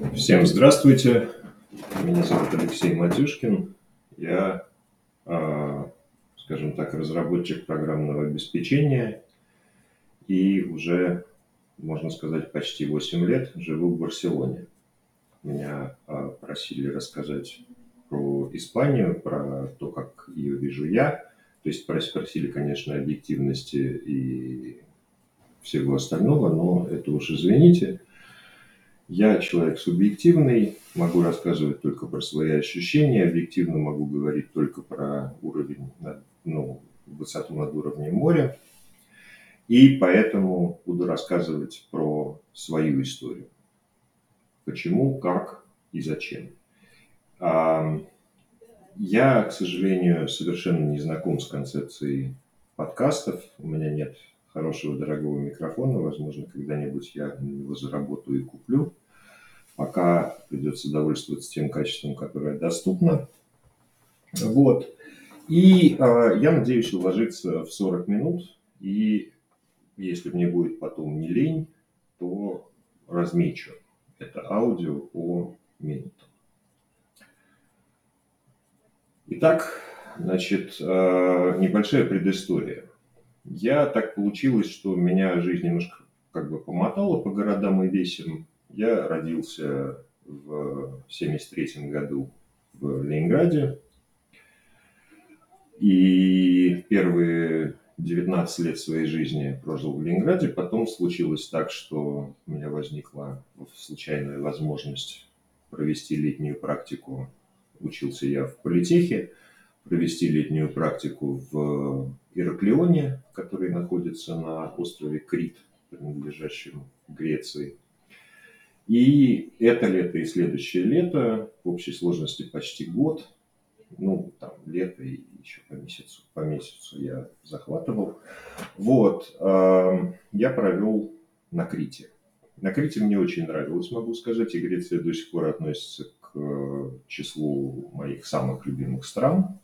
Всем здравствуйте. Меня зовут Алексей Матюшкин. Я, а, скажем так, разработчик программного обеспечения и уже, можно сказать, почти 8 лет живу в Барселоне. Меня а, просили рассказать про Испанию, про то, как ее вижу я. То есть спросили, конечно, объективности и всего остального, но это уж извините. Я человек субъективный, могу рассказывать только про свои ощущения, объективно могу говорить только про уровень, ну, высоту над уровнем моря. И поэтому буду рассказывать про свою историю. Почему, как и зачем. Я, к сожалению, совершенно не знаком с концепцией подкастов. У меня нет хорошего дорогого микрофона. Возможно, когда-нибудь я его заработаю и куплю. Пока придется довольствоваться тем качеством, которое доступно. Вот. И э, я надеюсь уложиться в 40 минут. И если мне будет потом не лень, то размечу это аудио по минутам. Итак, значит, э, небольшая предыстория. Я так получилось, что меня жизнь немножко как бы помотала по городам и весям. Я родился в 73 году в Ленинграде. И первые 19 лет своей жизни прожил в Ленинграде. Потом случилось так, что у меня возникла случайная возможность провести летнюю практику. Учился я в политехе, провести летнюю практику в Ираклионе, который находится на острове Крит, принадлежащем Греции. И это лето и следующее лето, в общей сложности почти год, ну, там, лето и еще по месяцу, по месяцу я захватывал. Вот, э, я провел на Крите. На Крите мне очень нравилось, могу сказать, и Греция до сих пор относится к э, числу моих самых любимых стран.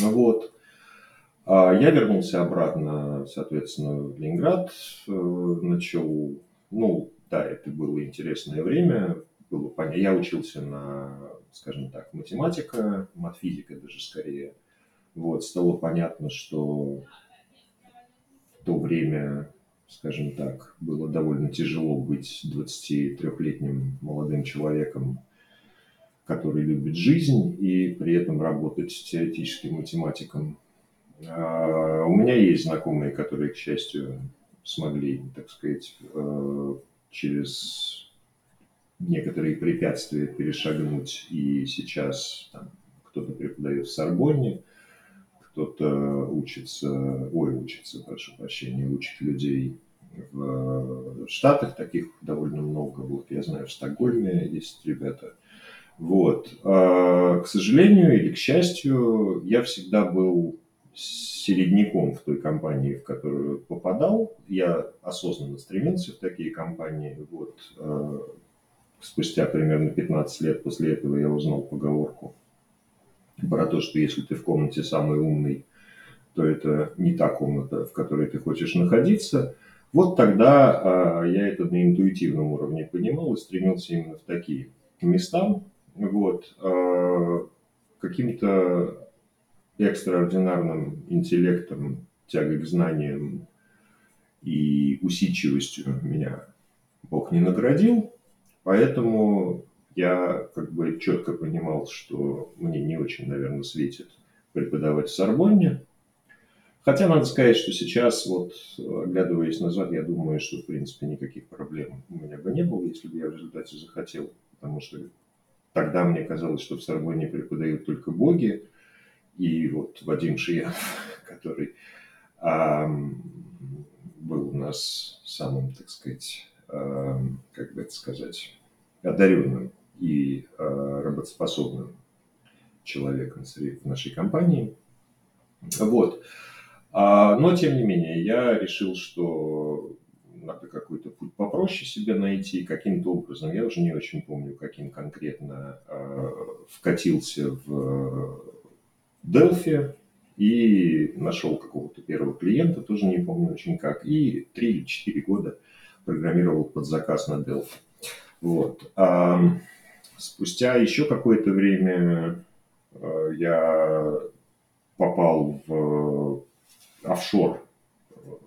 Вот. А я вернулся обратно, соответственно, в Ленинград, э, начал, ну, да, это было интересное время, было понятно. Я учился на, скажем так, математика, матфизика даже скорее. Вот, стало понятно, что в то время, скажем так, было довольно тяжело быть 23-летним молодым человеком, который любит жизнь и при этом работать теоретическим математиком. А, у меня есть знакомые, которые, к счастью, смогли, так сказать, э, через некоторые препятствия перешагнуть. И сейчас там, кто-то преподает в Сорбонне, кто-то учится, ой, учится, прошу прощения, учит людей в Штатах, таких довольно много. Вот я знаю, в Стокгольме есть ребята. Вот. А, к сожалению или к счастью, я всегда был середняком в той компании, в которую попадал. Я осознанно стремился в такие компании. Вот, э, спустя примерно 15 лет после этого я узнал поговорку про то, что если ты в комнате самый умный, то это не та комната, в которой ты хочешь находиться. Вот тогда э, я это на интуитивном уровне понимал и стремился именно в такие места. Вот, э, каким-то экстраординарным интеллектом, тягой к знаниям и усидчивостью меня Бог не наградил, поэтому я как бы четко понимал, что мне не очень, наверное, светит преподавать в Сорбонне. Хотя надо сказать, что сейчас, вот, оглядываясь назад, я думаю, что, в принципе, никаких проблем у меня бы не было, если бы я в результате захотел. Потому что тогда мне казалось, что в Сорбонне преподают только боги, и вот Вадим Шиянов, который а, был у нас самым, так сказать, а, как бы это сказать, одаренным и а, работоспособным человеком в нашей компании. Вот. А, но, тем не менее, я решил, что надо какой-то путь попроще себе найти каким-то образом. Я уже не очень помню, каким конкретно э, вкатился в Delphi и нашел какого-то первого клиента, тоже не помню очень как, и 3 или 4 года программировал под заказ на Delphi. Вот. А спустя еще какое-то время э, я попал в офшор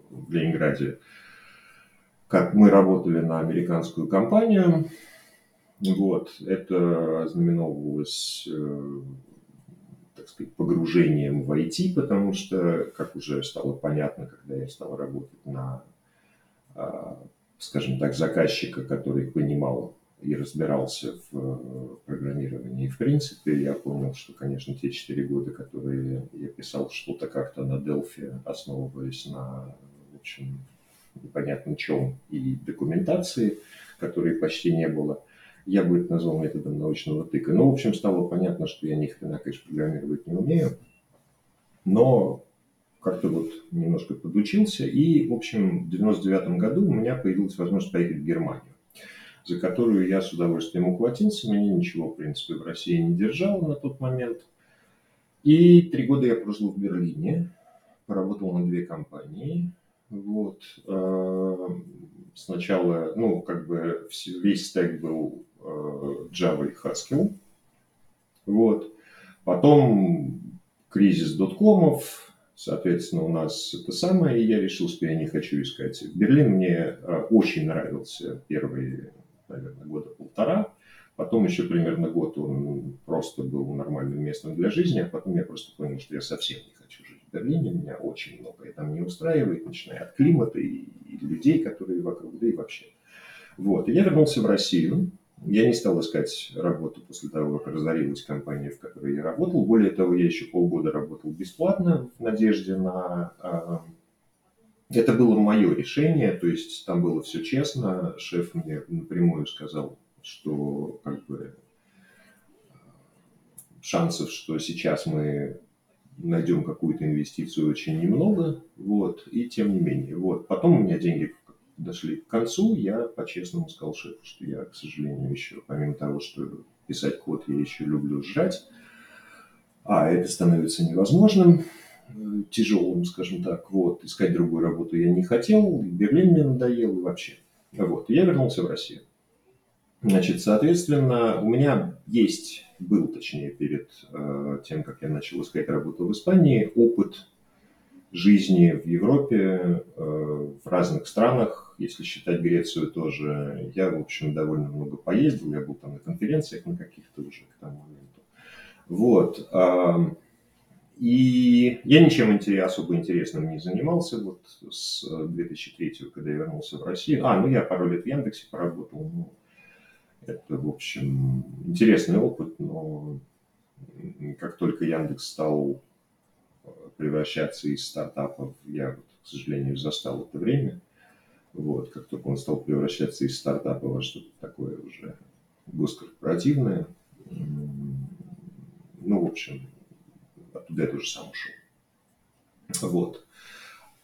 в Ленинграде. Как мы работали на американскую компанию, вот, это ознаменовывалось, э, так сказать, погружением в IT, потому что, как уже стало понятно, когда я стал работать на, а, скажем так, заказчика, который понимал и разбирался в программировании. И, в принципе, я понял, что, конечно, те четыре года, которые я писал что-то как-то на Delphi, основываясь на, в общем, непонятно чем и документации, которой почти не было, я бы это назвал методом научного тыка. Ну, в общем, стало понятно, что я ни хрена, конечно, программировать не умею, но как-то вот немножко подучился, и, в общем, в 99 году у меня появилась возможность поехать в Германию, за которую я с удовольствием ухватился, меня ничего, в принципе, в России не держало на тот момент. И три года я прожил в Берлине, поработал на две компании, вот. Э, сначала, ну, как бы весь стек был Э, Java и Haskell. Вот. Потом кризис доткомов, соответственно, у нас это самое, и я решил, что я не хочу искать. Берлин мне э, очень нравился первые, наверное, года полтора. Потом еще примерно год он просто был нормальным местом для жизни, а потом я просто понял, что я совсем не хочу жить Берлине. Меня очень многое там не устраивает, начиная от климата и, и людей, которые вокруг, да и вообще. Вот. И я вернулся в Россию. Я не стал искать работу после того, как разорилась компания, в которой я работал. Более того, я еще полгода работал бесплатно в надежде на... А, это было мое решение, то есть там было все честно. Шеф мне напрямую сказал, что как бы шансов, что сейчас мы найдем какую-то инвестицию очень немного, вот, и тем не менее, вот. Потом у меня деньги дошли к концу, я по-честному сказал шефу, что я, к сожалению, еще, помимо того, что писать код, я еще люблю сжать, а это становится невозможным, тяжелым, скажем так, вот, искать другую работу я не хотел, Берлин мне надоел и вообще. Вот, я вернулся в Россию. Значит, соответственно, у меня есть, был, точнее, перед э, тем, как я начал искать работу в Испании, опыт жизни в Европе, э, в разных странах, если считать Грецию тоже. Я, в общем, довольно много поездил, я был там на конференциях на каких-то уже к тому моменту. Вот. И я ничем особо интересным не занимался вот с 2003, когда я вернулся в Россию. А, ну я пару лет в Яндексе поработал. Ну, это, в общем, интересный опыт, но как только Яндекс стал превращаться из стартапов. Я, к сожалению, застал это время. Вот, как только он стал превращаться из стартапа во что-то такое уже госкорпоративное, ну, в общем, оттуда я тоже сам ушел. Вот.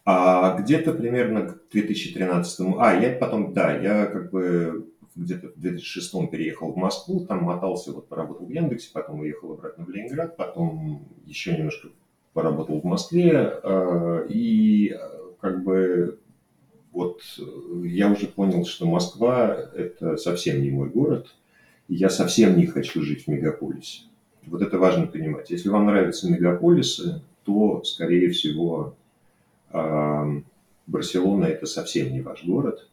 А где-то примерно к 2013... А, я потом, да, я как бы где-то в 2006 переехал в Москву, там мотался, вот поработал в Яндексе, потом уехал обратно в Ленинград, потом еще немножко поработал в Москве, э, и э, как бы вот я уже понял, что Москва – это совсем не мой город, и я совсем не хочу жить в мегаполисе. Вот это важно понимать. Если вам нравятся мегаполисы, то, скорее всего, э, Барселона – это совсем не ваш город.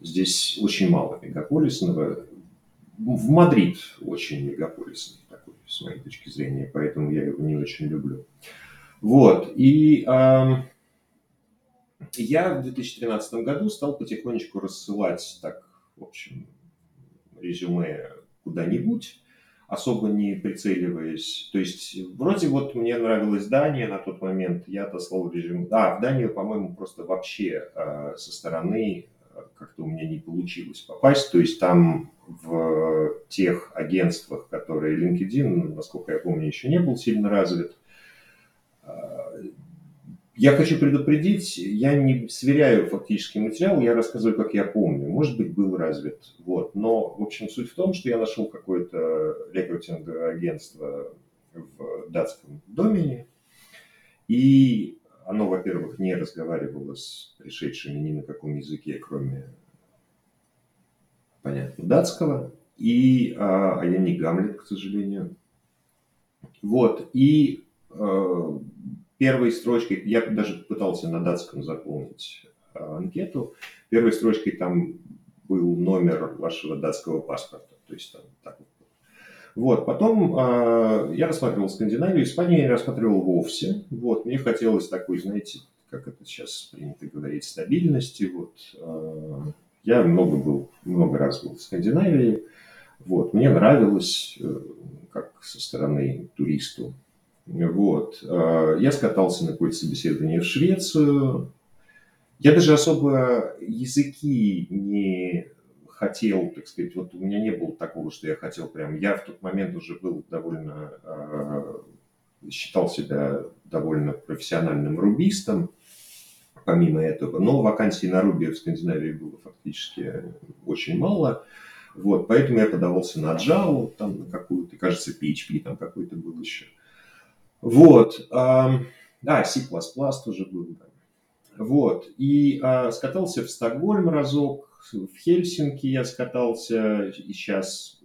Здесь очень мало мегаполисного. В Мадрид очень мегаполисный с моей точки зрения, поэтому я его не очень люблю. Вот, и э, я в 2013 году стал потихонечку рассылать, так, в общем, резюме куда-нибудь, особо не прицеливаясь. То есть, вроде вот мне нравилась Дания на тот момент, я отослал резюме. А, в Данию, по-моему, просто вообще э, со стороны как-то у меня не получилось попасть. То есть там в тех агентствах, которые LinkedIn, насколько я помню, еще не был сильно развит. А, я хочу предупредить, я не сверяю фактический материал, я рассказываю, как я помню. Может быть, был развит. Вот. Но, в общем, суть в том, что я нашел какое-то рекрутинговое агентство в датском домене, и оно, во-первых, не разговаривало с пришедшими ни на каком языке, кроме понятно, датского. И, а, а я не Гамлет, к сожалению. Вот, и э, первой строчкой, я даже пытался на датском заполнить э, анкету, первой строчкой там был номер вашего датского паспорта. То есть там так вот. Вот, потом э, я рассматривал Скандинавию, Испанию я рассматривал вовсе. Вот, мне хотелось такой, знаете, как это сейчас принято говорить, стабильности. Вот, э, я много был, много раз был в Скандинавии. Вот, мне нравилось, э, как со стороны туристу. Вот, э, я скатался на какое-то собеседование в Швецию. Я даже особо языки не хотел, так сказать, вот у меня не было такого, что я хотел прям, я в тот момент уже был довольно, считал себя довольно профессиональным рубистом, помимо этого. Но вакансий на Руби в Скандинавии было фактически очень мало. Вот, поэтому я подавался на Java, там на какую-то, кажется, PHP там какой-то был еще. Вот. А, да, C++ тоже был. Да. Вот. И а, скатался в Стокгольм разок, в Хельсинки я скатался, и сейчас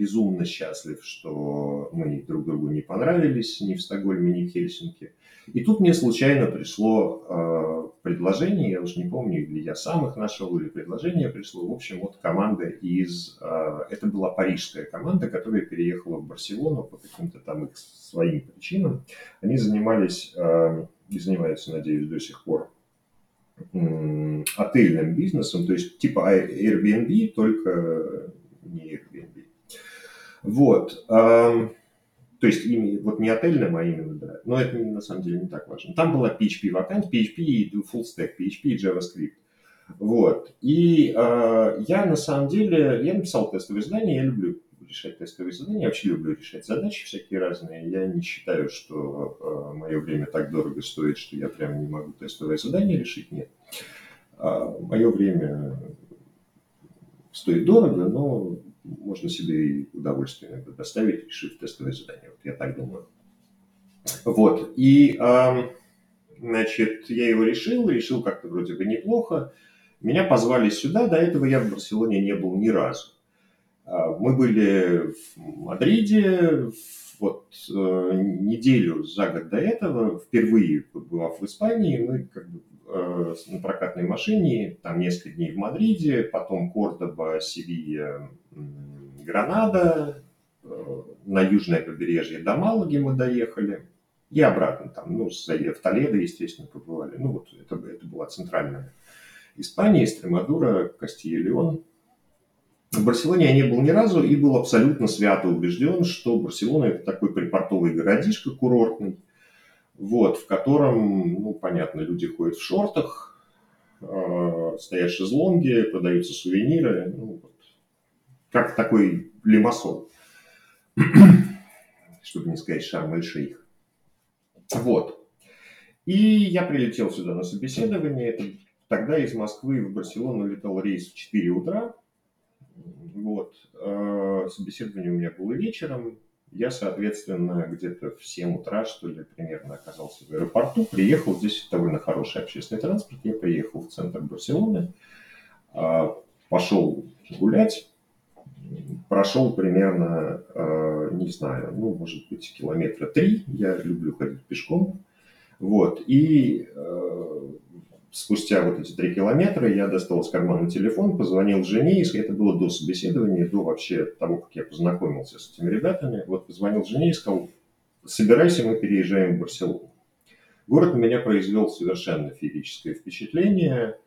безумно счастлив, что мы друг другу не понравились ни в Стокгольме, ни в Хельсинки. И тут мне случайно пришло э, предложение, я уже не помню, или я сам их нашел, или предложение пришло, в общем, вот команда из... Э, это была парижская команда, которая переехала в Барселону по каким-то там их своим причинам. Они занимались, э, и занимаются, надеюсь, до сих пор, отельным бизнесом, то есть типа Airbnb, только не Airbnb. Вот. То есть ими, вот не отельным, а именно, да. Но это на самом деле не так важно. Там была PHP вакансия, PHP и full stack, PHP и JavaScript. Вот. И э, я на самом деле, я написал тестовое задание, я люблю решать тестовые задания, я вообще люблю решать задачи всякие разные. Я не считаю, что э, мое время так дорого стоит, что я прям не могу тестовое задание решить, нет. Э, мое время стоит дорого, но можно себе и удовольствие иногда доставить, решив тестовое задание. Вот я так думаю. Вот. И, значит, я его решил, решил как-то вроде бы неплохо. Меня позвали сюда, до этого я в Барселоне не был ни разу. А, мы были в Мадриде, вот э, неделю за год до этого, впервые побывав в Испании, мы как бы э, на прокатной машине, там несколько дней в Мадриде, потом Кордоба, Севилья, Гранада, э, на южное побережье до Малаги мы доехали, и обратно там, ну, в Толедо, естественно, побывали. Ну, вот это, это была центральная Испания, Эстремадура, Кастия-Леон. В Барселоне я не был ни разу и был абсолютно свято убежден, что Барселона это такой припортовый городишко курортный, вот, в котором, ну, понятно, люди ходят в шортах, э, стоят шезлонги, продаются сувениры, ну, как такой лимасон, чтобы не сказать шарм-эль-шейх. Вот. И я прилетел сюда на собеседование. Это, тогда из Москвы в Барселону летал рейс в 4 утра. Вот. Э, собеседование у меня было вечером. Я, соответственно, где-то в 7 утра, что ли, примерно оказался в аэропорту. Приехал, здесь довольно хороший общественный транспорт. Я приехал в центр Барселоны, э, пошел гулять, прошел примерно, э, не знаю, ну, может быть, километра три. Я люблю ходить пешком. Вот. И спустя вот эти три километра я достал из кармана телефон, позвонил жене, и это было до собеседования, до вообще того, как я познакомился с этими ребятами. Вот позвонил жене и сказал, собирайся, мы переезжаем в Барселону. Город на меня произвел совершенно физическое впечатление –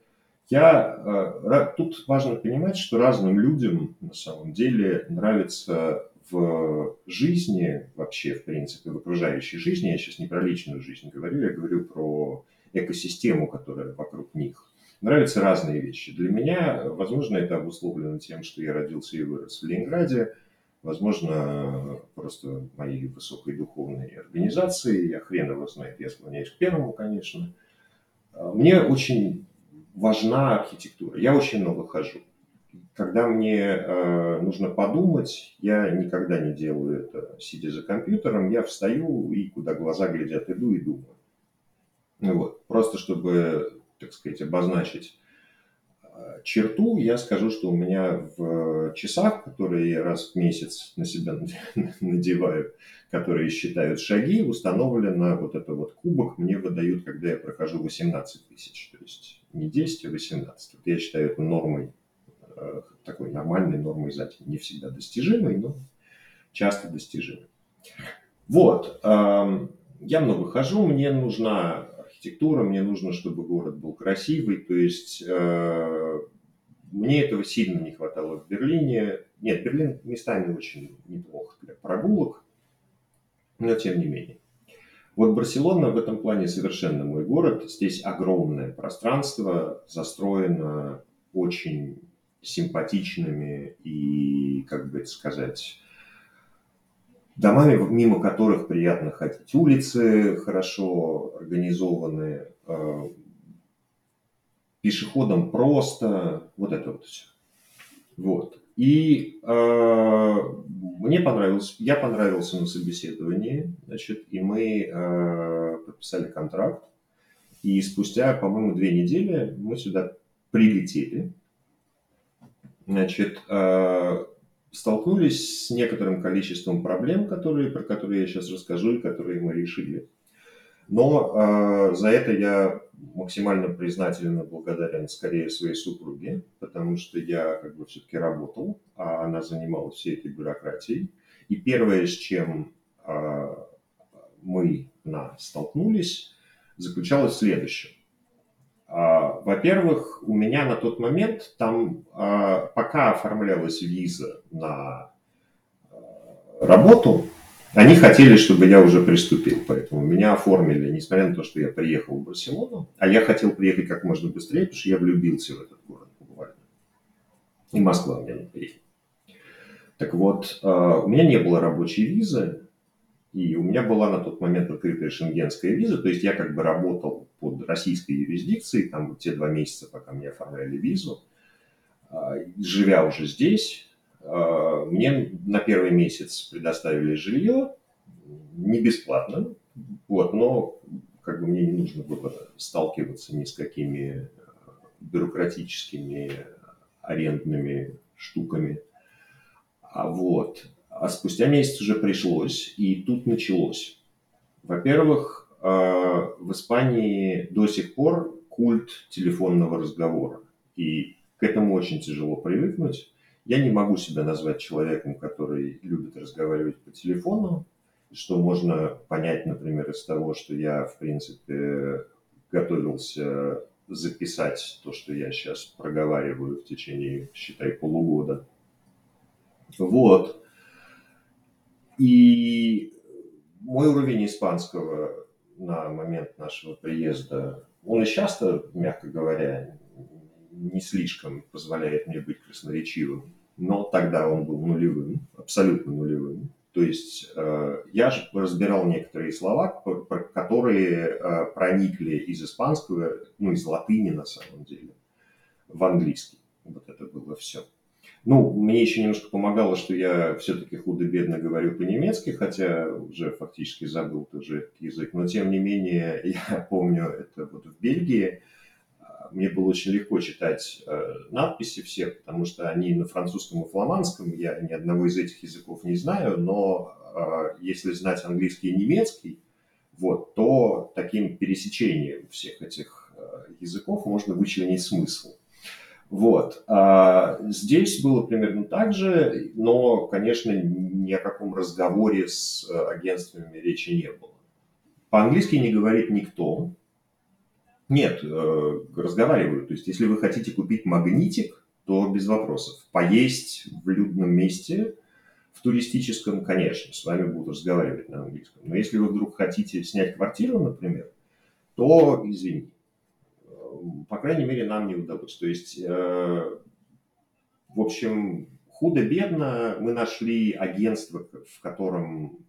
я, э, тут важно понимать, что разным людям на самом деле нравится в жизни, вообще, в принципе, в окружающей жизни, я сейчас не про личную жизнь говорю, я говорю про экосистему, которая вокруг них. Нравятся разные вещи. Для меня, возможно, это обусловлено тем, что я родился и вырос в Ленинграде, возможно, просто моей высокой духовной организации, я хрен его знает, я склоняюсь к первому, конечно. Мне очень важна архитектура. Я очень много хожу. Когда мне э, нужно подумать, я никогда не делаю это сидя за компьютером. Я встаю и куда глаза глядят, иду и думаю. Вот. Просто чтобы, так сказать, обозначить черту, я скажу, что у меня в часах, которые я раз в месяц на себя надеваю, которые считают шаги, установлено вот это вот кубок мне выдают, когда я прохожу 18 тысяч, то есть не 10, а 18. Вот я считаю это нормой, э, такой нормальной нормой за. Не всегда достижимой, но часто достижимой. Вот, я много хожу, мне нужна архитектура, мне нужно, чтобы город был красивый, то есть э, мне этого сильно не хватало в Берлине. Нет, Берлин местами очень неплох для прогулок, но тем не менее. Вот Барселона в этом плане совершенно мой город. Здесь огромное пространство, застроено очень симпатичными и, как бы это сказать, домами, мимо которых приятно ходить. Улицы хорошо организованы, э, пешеходам просто, вот это вот все. Вот. И э, мне понравилось, я понравился на собеседовании, значит, и мы э, подписали контракт. И спустя, по-моему, две недели мы сюда прилетели. Значит, э, столкнулись с некоторым количеством проблем, которые, про которые я сейчас расскажу и которые мы решили. Но э, за это я максимально признателен и благодарен скорее своей супруге, потому что я как бы все-таки работал, а она занималась всей этой бюрократией. И первое, с чем э, мы на, столкнулись, заключалось в следующем. Э, во-первых, у меня на тот момент там, э, пока оформлялась виза на э, работу, они хотели, чтобы я уже приступил, поэтому меня оформили, несмотря на то, что я приехал в Барселону, а я хотел приехать как можно быстрее, потому что я влюбился в этот город буквально. И Москва мне надоела. Так вот, у меня не было рабочей визы, и у меня была на тот момент открытая шенгенская виза, то есть я как бы работал под российской юрисдикцией, там те два месяца, пока мне оформляли визу, а, живя уже здесь, а, мне на первый месяц предоставили жилье, не бесплатно, вот, но как бы мне не нужно было сталкиваться ни с какими а, бюрократическими арендными штуками. А вот, а спустя месяц уже пришлось, и тут началось. Во-первых, а, в Испании до сих пор культ телефонного разговора, и к этому очень тяжело привыкнуть. Я не могу себя назвать человеком, который любит разговаривать по телефону, что можно понять, например, из того, что я, в принципе, готовился записать то, что я сейчас проговариваю в течение, считай, полугода. Вот. И мой уровень испанского на момент нашего приезда, он и сейчас мягко говоря, не слишком позволяет мне быть красноречивым, но тогда он был нулевым, абсолютно нулевым. То есть э, я же разбирал некоторые слова, которые э, проникли из испанского, ну, из латыни на самом деле, в английский. Вот это было все. Ну, мне еще немножко помогало, что я все-таки худо-бедно говорю по-немецки, хотя уже фактически забыл тоже этот язык. Но, тем не менее, я помню это вот в Бельгии, мне было очень легко читать э, надписи всех, потому что они на французском и фламандском, я ни одного из этих языков не знаю, но э, если знать английский и немецкий, вот, то таким пересечением всех этих э, языков можно вычленить смысл. Вот. А здесь было примерно так же, но, конечно, ни о каком разговоре с агентствами речи не было. По-английски не говорит никто, нет, э, разговариваю. То есть, если вы хотите купить магнитик, то без вопросов. Поесть в людном месте, в туристическом, конечно, с вами будут разговаривать на английском. Но если вы вдруг хотите снять квартиру, например, то, извини, э, по крайней мере, нам не удалось. То есть, э, в общем, худо-бедно мы нашли агентство, в котором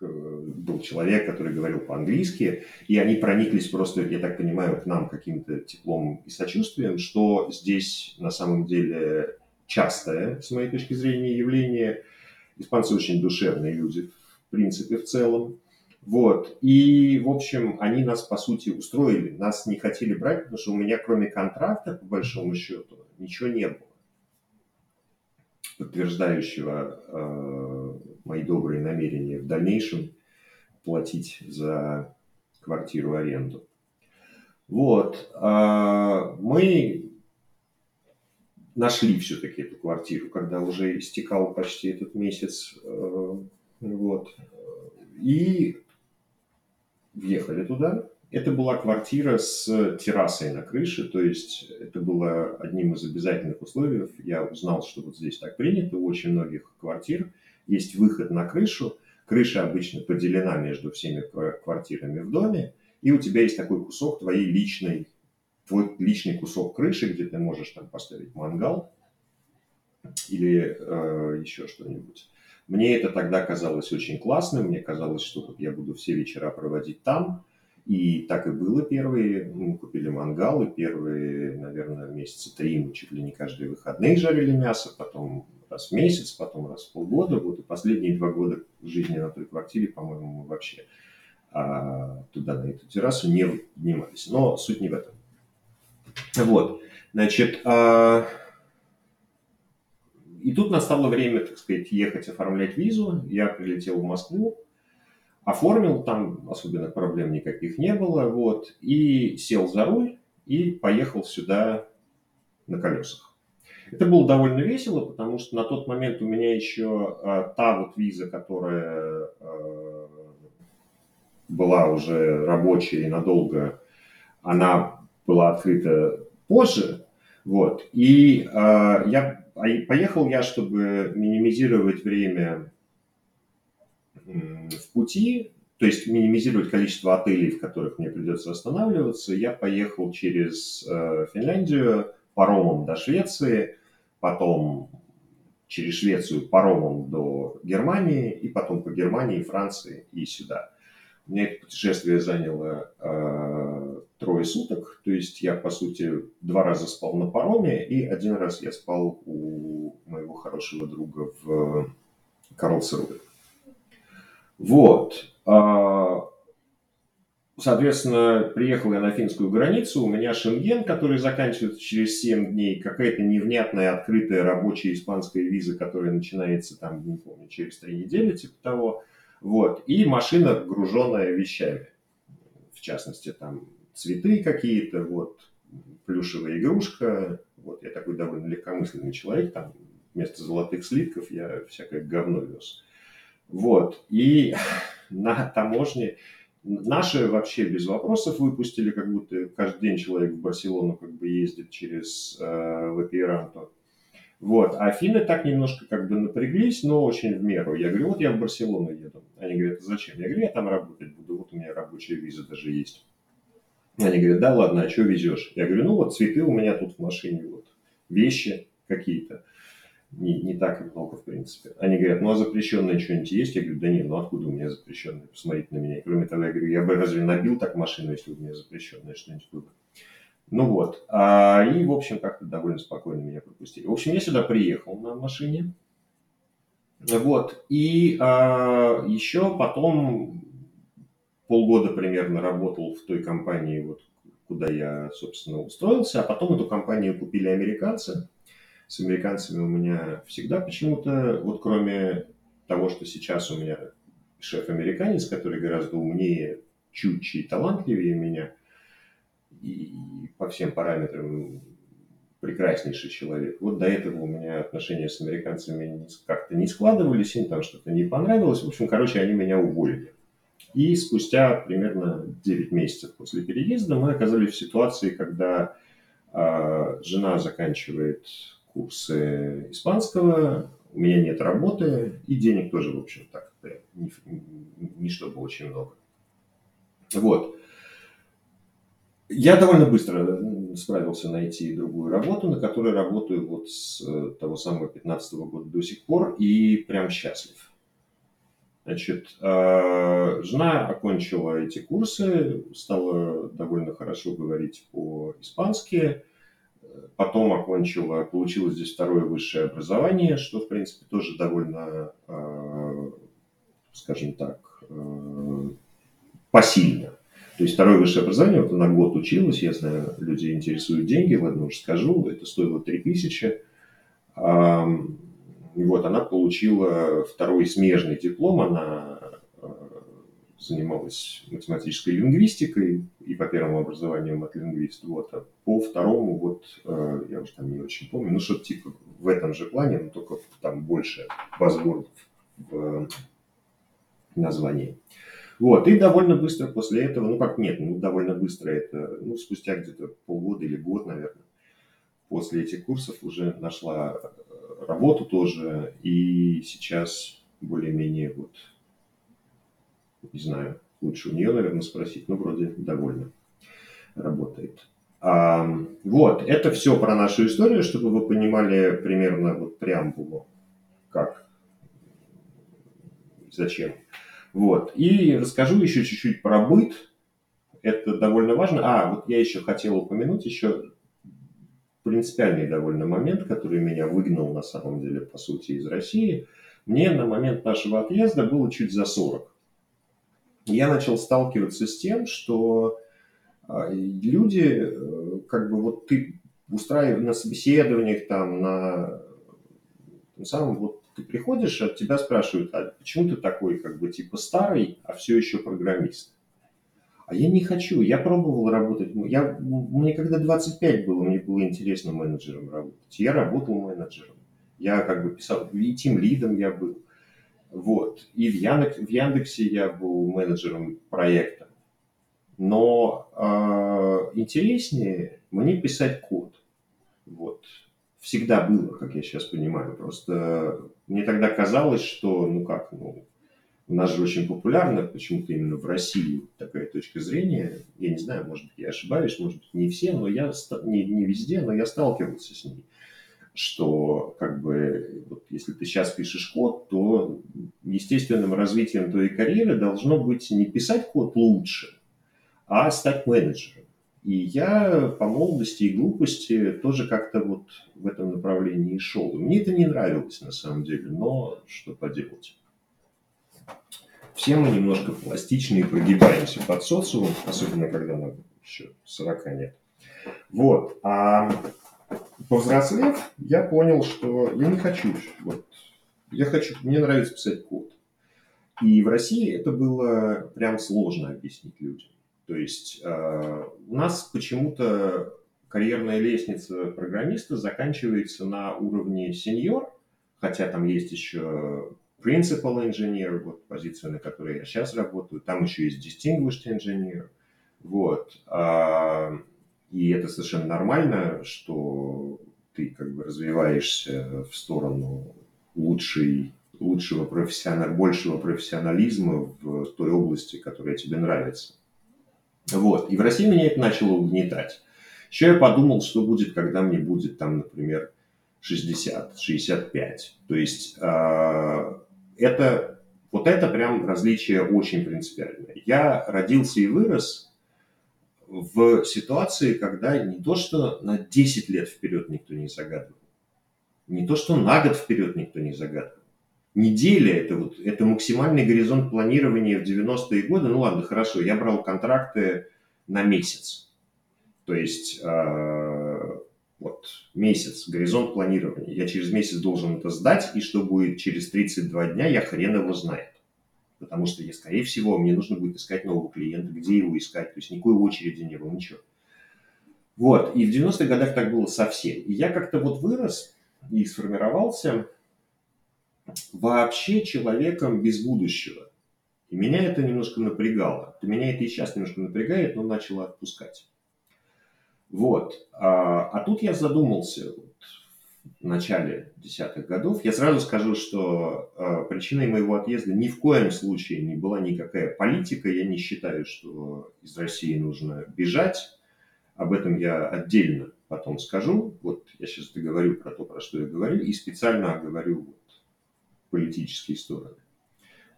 был человек, который говорил по-английски, и они прониклись просто, я так понимаю, к нам каким-то теплом и сочувствием, что здесь на самом деле частое, с моей точки зрения, явление. Испанцы очень душевные люди, в принципе, в целом. Вот. И, в общем, они нас, по сути, устроили. Нас не хотели брать, потому что у меня, кроме контракта, по большому счету, ничего не было, подтверждающего э, мои добрые намерения в дальнейшем платить за квартиру аренду. Вот. Э, мы нашли все-таки эту квартиру, когда уже истекал почти этот месяц. Э, вот. И въехали туда. Это была квартира с террасой на крыше, то есть это было одним из обязательных условий. Я узнал, что вот здесь так принято, у очень многих квартир есть выход на крышу. Крыша обычно поделена между всеми квартирами в доме, и у тебя есть такой кусок твоей личной, твой личный кусок крыши, где ты можешь там поставить мангал или э, еще что-нибудь. Мне это тогда казалось очень классным, мне казалось, что вот я буду все вечера проводить там, и так и было первые, мы купили мангал, и первые, наверное, месяца три мы чуть ли не каждые выходные жарили мясо, потом раз в месяц, потом раз в полгода, вот и последние два года жизни на той квартире, по-моему, мы вообще а, туда, на эту террасу не поднимались. Но суть не в этом. Вот, значит, а, и тут настало время, так сказать, ехать оформлять визу. Я прилетел в Москву, оформил, там особенно проблем никаких не было, вот, и сел за руль и поехал сюда на колесах. Это было довольно весело, потому что на тот момент у меня еще а, та вот виза, которая а, была уже рабочая и надолго, она была открыта позже, вот, и а, я поехал я, чтобы минимизировать время в пути, то есть минимизировать количество отелей, в которых мне придется останавливаться. Я поехал через э, Финляндию паромом до Швеции, потом через Швецию паромом до Германии, и потом по Германии, Франции и сюда. У меня это путешествие заняло э, трое суток, то есть я, по сути, два раза спал на пароме, и один раз я спал у моего хорошего друга в Карлсруhe. Вот. А, соответственно, приехал я на финскую границу, у меня шенген, который заканчивается через 7 дней, какая-то невнятная открытая рабочая испанская виза, которая начинается там, не помню, через 3 недели, типа того. Вот. И машина, груженная вещами. В частности, там цветы какие-то, вот, плюшевая игрушка. Вот, я такой довольно легкомысленный человек, там вместо золотых слитков я всякое говно вез. Вот, и на таможне наши вообще без вопросов выпустили, как будто каждый день человек в Барселону как бы ездит через э, Лапиеранту. Вот. А финны так немножко как бы напряглись, но очень в меру. Я говорю, вот я в Барселону еду. Они говорят, зачем? Я говорю, я там работать буду, вот у меня рабочая виза даже есть. Они говорят, да ладно, а что везешь? Я говорю, ну вот цветы у меня тут в машине, вот вещи какие-то. Не, не так и много, в принципе. Они говорят, ну а запрещенное что-нибудь есть? Я говорю, да нет, ну откуда у меня запрещенное? Посмотрите на меня. кроме того, я говорю, я бы разве набил так машину, если у меня запрещенное что-нибудь было? Ну вот. А, и, в общем, как-то довольно спокойно меня пропустили. В общем, я сюда приехал на машине. Вот. И а, еще потом полгода примерно работал в той компании, вот, куда я, собственно, устроился. А потом эту компанию купили американцы. С американцами у меня всегда почему-то, вот кроме того, что сейчас у меня шеф-американец, который гораздо умнее, чутче и талантливее меня – и по всем параметрам прекраснейший человек. Вот до этого у меня отношения с американцами как-то не складывались, им там что-то не понравилось. В общем, короче, они меня уволили. И спустя примерно 9 месяцев после переезда мы оказались в ситуации, когда э, жена заканчивает курсы испанского, у меня нет работы, и денег тоже, в общем, так, не, не чтобы очень много. Вот. Я довольно быстро справился найти другую работу, на которой работаю вот с э, того самого 15 года до сих пор и прям счастлив. Значит, э, жена окончила эти курсы, стала довольно хорошо говорить по-испански, потом окончила, получила здесь второе высшее образование, что, в принципе, тоже довольно, э, скажем так, посильно. То есть второе высшее образование, вот она год училась, я знаю, люди интересуют деньги, ладно уже скажу, это стоило 3000. И вот она получила второй смежный диплом, она э, занималась математической лингвистикой и по первому образованию мат-лингвист, вот, а по второму вот, э, я уже там не очень помню, ну что типа в этом же плане, но только там больше базвордов в названии. Вот, и довольно быстро после этого, ну как нет, ну довольно быстро это, ну спустя где-то полгода или год, наверное, после этих курсов уже нашла работу тоже, и сейчас более-менее вот, не знаю, лучше у нее, наверное, спросить, но вроде довольно работает. А, вот, это все про нашу историю, чтобы вы понимали примерно вот преамбулу, как, зачем. Вот, и расскажу еще чуть-чуть про быт, это довольно важно. А, вот я еще хотел упомянуть еще принципиальный довольно момент, который меня выгнал на самом деле, по сути, из России. Мне на момент нашего отъезда было чуть за 40. Я начал сталкиваться с тем, что а, люди, э, как бы вот ты устраиваешь на собеседованиях, там, на тем самым, вот ты приходишь, от тебя спрашивают, а почему ты такой, как бы, типа, старый, а все еще программист? А я не хочу. Я пробовал работать. Я, мне когда 25 было, мне было интересно менеджером работать. Я работал менеджером. Я как бы писал, и тем лидом я был. Вот. И в, Яндекс, в Яндексе я был менеджером проекта. Но э, интереснее мне писать код. Вот. Всегда было, как я сейчас понимаю. Просто мне тогда казалось, что, ну как, ну, у нас же очень популярна почему-то именно в России такая точка зрения. Я не знаю, может быть, я ошибаюсь, может быть, не все, но я не, не везде, но я сталкивался с ней. Что, как бы, вот, если ты сейчас пишешь код, то естественным развитием твоей карьеры должно быть не писать код лучше, а стать менеджером. И я по молодости и глупости тоже как-то вот в этом направлении шел. Мне это не нравилось на самом деле, но что поделать. Все мы немножко пластичны и прогибаемся под социум, особенно когда нам еще 40 нет. Вот. А повзрослев, я понял, что я не хочу. Вот, я хочу, мне нравится писать код. И в России это было прям сложно объяснить людям. То есть э, у нас почему-то карьерная лестница программиста заканчивается на уровне сеньор, хотя там есть еще principal engineer, вот позиция, на которой я сейчас работаю, там еще есть distinguished engineer, вот, а, и это совершенно нормально, что ты как бы развиваешься в сторону лучшей, лучшего профессионал, большего профессионализма в той области, которая тебе нравится. Вот. И в России меня это начало угнетать. Еще я подумал, что будет, когда мне будет там, например, 60, 65. То есть э, это, вот это прям различие очень принципиальное. Я родился и вырос в ситуации, когда не то, что на 10 лет вперед никто не загадывал, не то, что на год вперед никто не загадывал. Неделя это вот это максимальный горизонт планирования в 90-е годы. Ну ладно, хорошо, я брал контракты на месяц. То есть э, вот месяц, горизонт планирования. Я через месяц должен это сдать, и что будет через 32 дня, я хрен его знает. Потому что, я, скорее всего, мне нужно будет искать нового клиента, где его искать. То есть никакой очереди не было, ничего. Вот, и в 90-х годах так было совсем. И я как-то вот вырос и сформировался вообще человеком без будущего. И меня это немножко напрягало. Меня это и сейчас немножко напрягает, но начало отпускать. Вот. А, а тут я задумался вот, в начале десятых годов. Я сразу скажу, что а, причиной моего отъезда ни в коем случае не была никакая политика. Я не считаю, что из России нужно бежать. Об этом я отдельно потом скажу. Вот я сейчас договорю про то, про что я говорю, и специально оговорю вот, политические стороны.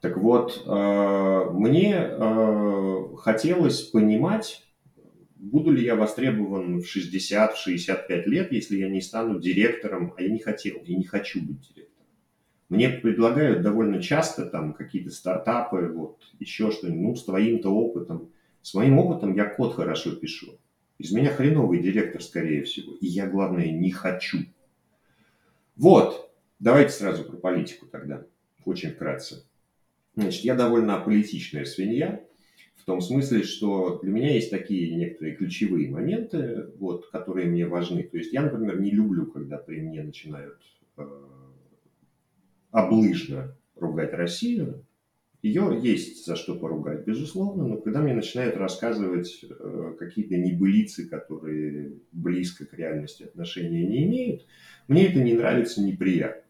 Так вот, а, мне хотелось понимать, буду ли я востребован в 60, в 65 лет, если я не стану директором, а я не хотел, я не хочу быть директором. Мне предлагают довольно часто там какие-то стартапы, вот еще что-нибудь, ну, с твоим-то опытом. С моим опытом я код хорошо пишу. Из меня хреновый директор, скорее всего. И я, главное, не хочу. Вот, давайте сразу про политику тогда, очень вкратце. Значит, я довольно аполитичная свинья, в том смысле, что для меня есть такие некоторые ключевые моменты, вот, которые мне важны. То есть я, например, не люблю, когда при мне начинают э, облыжно ругать Россию. Ее есть за что поругать, безусловно, но когда мне начинают рассказывать э, какие-то небылицы, которые близко к реальности отношения не имеют, мне это не нравится, неприятно.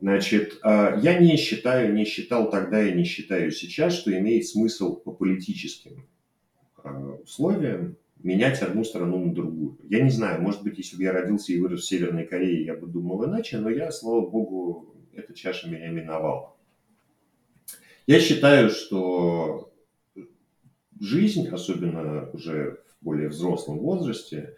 Значит, э, я не считаю, не считал тогда и не считаю сейчас, что имеет смысл по политическим э, условиям менять одну страну на другую. Я не знаю, может быть, если бы я родился и вырос в Северной Корее, я бы думал иначе, но я, слава богу, эта чаша меня миновала. Я считаю, что жизнь, особенно уже в более взрослом возрасте,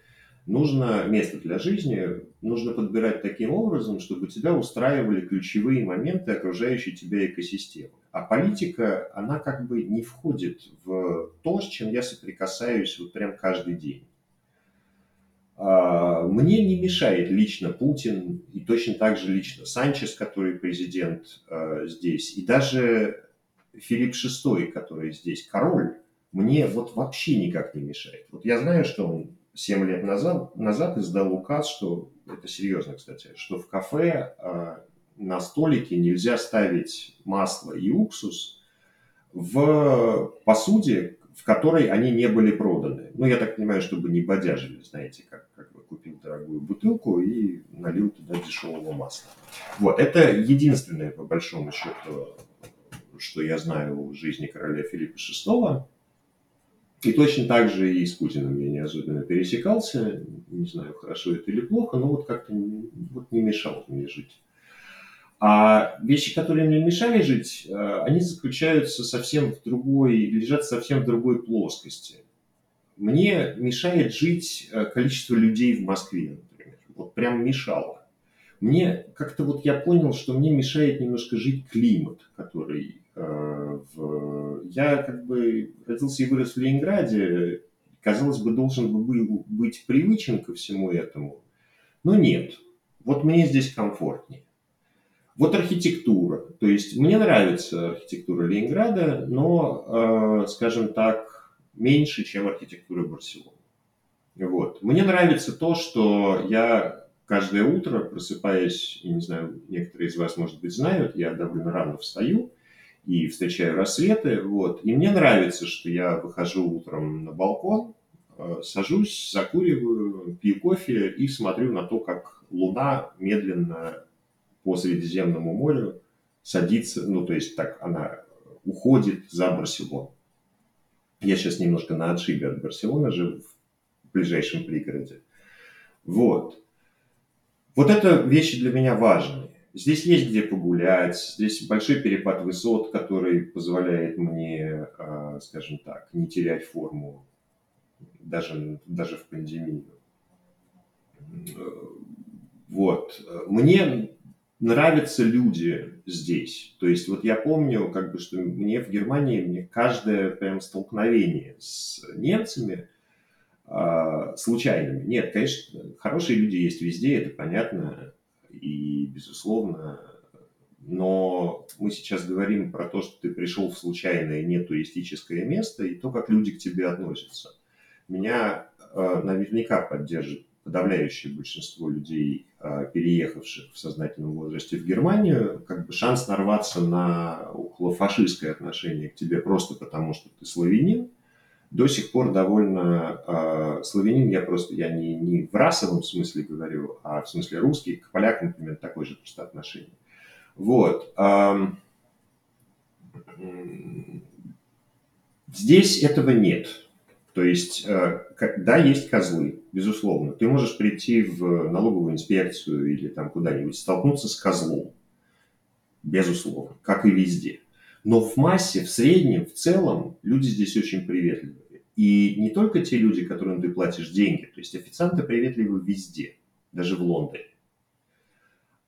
нужно место для жизни нужно подбирать таким образом, чтобы тебя устраивали ключевые моменты окружающей тебя экосистемы. А политика, она как бы не входит в то, с чем я соприкасаюсь вот прям каждый день. А, мне не мешает лично Путин и точно так же лично Санчес, который президент а, здесь, и даже Филипп VI, который здесь король, мне вот вообще никак не мешает. Вот я знаю, что он 7 лет назад, назад издал указ, что, это серьезно, кстати, что в кафе э, на столике нельзя ставить масло и уксус в посуде, в которой они не были проданы. Ну, я так понимаю, чтобы не бодяжили, знаете, как, как бы купил дорогую бутылку и налил туда дешевого масла. Вот, это единственное, по большому счету, что я знаю в жизни короля Филиппа VI. И точно так же и с Путиным я не особенно пересекался. Не знаю, хорошо это или плохо, но вот как-то вот не мешал мне жить. А вещи, которые мне мешали жить, э, они заключаются совсем в другой, лежат совсем в другой плоскости. Мне мешает жить э, количество людей в Москве, например. Вот прям мешало. Мне как-то вот я понял, что мне мешает немножко жить климат, который. Я как бы родился и вырос в Ленинграде, казалось бы, должен бы был быть привычен ко всему этому, но нет. Вот мне здесь комфортнее. Вот архитектура. То есть мне нравится архитектура Ленинграда, но, э, скажем так, меньше, чем архитектура Барселоны. Вот. Мне нравится то, что я каждое утро, просыпаясь, я не знаю, некоторые из вас, может быть, знают, я довольно рано встаю, и встречаю рассветы. Вот. И мне нравится, что я выхожу утром на балкон, э, сажусь, закуриваю, пью кофе и смотрю на то, как луна медленно по Средиземному морю садится, ну, то есть так она уходит за Барселону. Я сейчас немножко на отшибе от Барселоны живу, в ближайшем пригороде. Вот. Вот это вещи для меня важные. Здесь есть где погулять, здесь большой перепад высот, который позволяет мне, а, скажем так, не терять форму даже, даже в пандемию. Вот. Мне нравятся люди здесь. То есть вот я помню, как бы, что мне в Германии мне каждое прям столкновение с немцами э, случайными. Нет, конечно, хорошие люди есть везде, это понятно и, безусловно, но мы сейчас говорим про то, что ты пришел в случайное нетуристическое место и то, как люди к тебе относятся. Меня э, наверняка поддержит подавляющее большинство людей, э, переехавших в сознательном возрасте в Германию, как бы шанс нарваться на околофашистское отношение к тебе просто потому, что ты славянин, до сих пор довольно э, славянин, я просто, я не, не в расовом смысле говорю, а в смысле русский, к полякам, например, такое же просто отношение. Вот. Э, здесь этого нет. То есть, э, да, есть козлы, безусловно. Ты можешь прийти в налоговую инспекцию или там куда-нибудь, столкнуться с козлом, безусловно, как и везде. Но в массе, в среднем, в целом, люди здесь очень приветливые. И не только те люди, которым ты платишь деньги, то есть официанты приветливы везде, даже в Лондоне.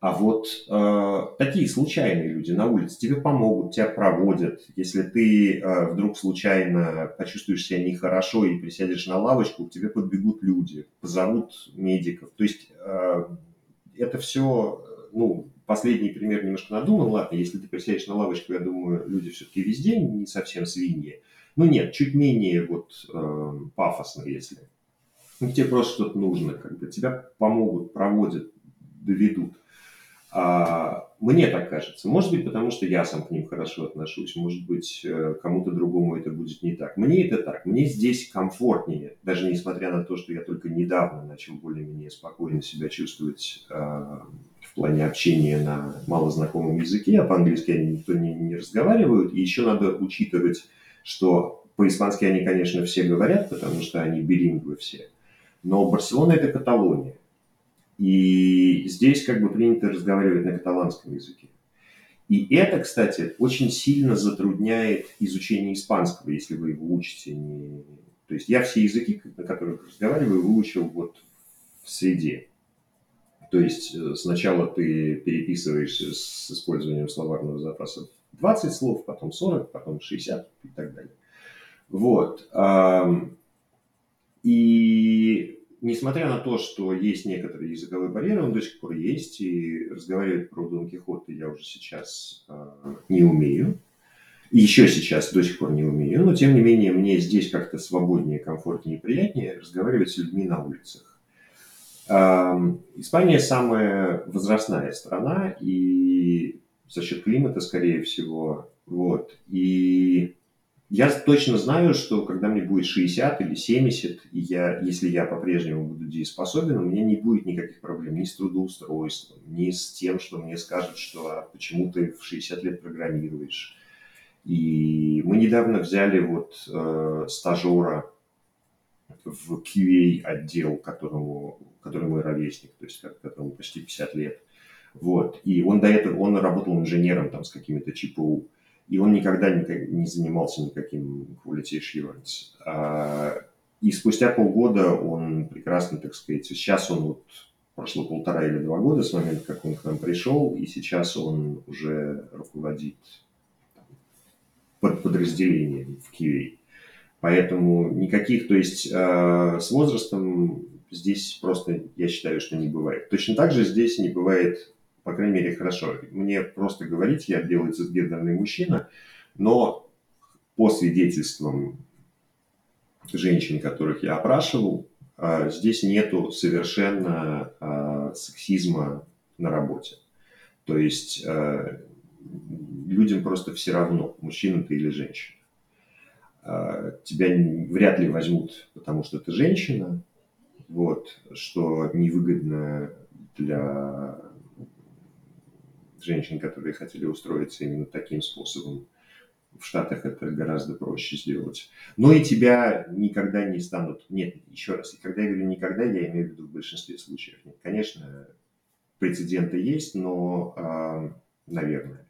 А вот э, такие случайные люди на улице тебе помогут, тебя проводят. Если ты э, вдруг случайно почувствуешь себя нехорошо и присядешь на лавочку, к тебе подбегут люди, позовут медиков. То есть э, это все, ну, последний пример немножко надуман. Ладно, если ты присядешь на лавочку, я думаю, люди все-таки везде не совсем свиньи. Ну нет, чуть менее вот э, пафосно, если. Ну, тебе просто что-то нужно, как бы тебя помогут, проводят, доведут. А, мне так кажется. Может быть, потому что я сам к ним хорошо отношусь. Может быть, э, кому-то другому это будет не так. Мне это так. Мне здесь комфортнее. Даже несмотря на то, что я только недавно начал более-менее спокойно себя чувствовать э, в плане общения на малознакомом языке, а по-английски они никто не, не разговаривают. И еще надо учитывать, что по-испански они, конечно, все говорят, потому что они билингвы все. Но Барселона – это Каталония. И здесь как бы принято разговаривать на каталанском языке. И это, кстати, очень сильно затрудняет изучение испанского, если вы его учите. Не... То есть я все языки, на которых разговариваю, выучил вот в среде. То есть э, сначала ты переписываешься с использованием словарного запаса 20 слов, потом 40, потом 60 и так далее. Вот. И несмотря на то, что есть некоторые языковые барьеры, он до сих пор есть, и разговаривать про Дон Кихота я уже сейчас э, не умею. Еще сейчас до сих пор не умею, но тем не менее мне здесь как-то свободнее, комфортнее и приятнее разговаривать с людьми на улицах. Испания самая возрастная страна, и за счет климата, скорее всего, вот. И я точно знаю, что когда мне будет 60 или 70, и я, если я по-прежнему буду дееспособен, у меня не будет никаких проблем ни с трудоустройством, ни с тем, что мне скажут, что а почему ты в 60 лет программируешь. И мы недавно взяли вот э, стажера в QA отдел, которому, который мой ровесник, то есть которому почти 50 лет. Вот. И он до этого, он работал инженером там с какими-то ЧПУ и он никогда не занимался никаким quality assurance. А, и спустя полгода он прекрасно, так сказать, сейчас он вот прошло полтора или два года с момента, как он к нам пришел, и сейчас он уже руководит под подразделением в Киеве. Поэтому никаких, то есть э, с возрастом здесь просто, я считаю, что не бывает. Точно так же здесь не бывает по крайней мере, хорошо. Мне просто говорить, я белый цисгендерный мужчина, но по свидетельствам женщин, которых я опрашивал, а, здесь нету совершенно а, сексизма на работе. То есть а, людям просто все равно, мужчина ты или женщина. Тебя вряд ли возьмут, потому что ты женщина, вот, что невыгодно для женщин, которые хотели устроиться именно таким способом. В Штатах это гораздо проще сделать. Но и тебя никогда не станут... Нет, еще раз, когда я говорю никогда, я имею в виду в большинстве случаев. Нет, конечно, прецеденты есть, но, э, наверное,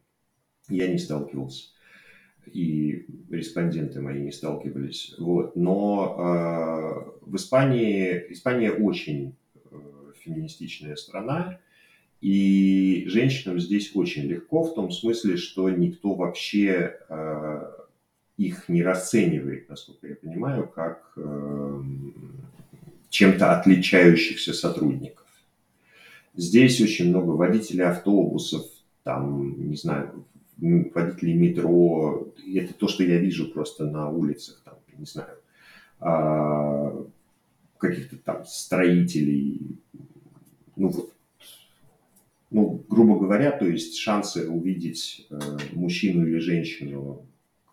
я не сталкивался. И респонденты мои не сталкивались. Вот. Но э, в Испании... Испания очень э, феминистичная страна, и женщинам здесь очень легко в том смысле, что никто вообще э, их не расценивает, насколько я понимаю, как э, чем-то отличающихся сотрудников. Здесь очень много водителей автобусов, там, не знаю, водителей метро. Это то, что я вижу просто на улицах, там, не знаю, э, каких-то там строителей. Ну вот ну, грубо говоря, то есть шансы увидеть э, мужчину или женщину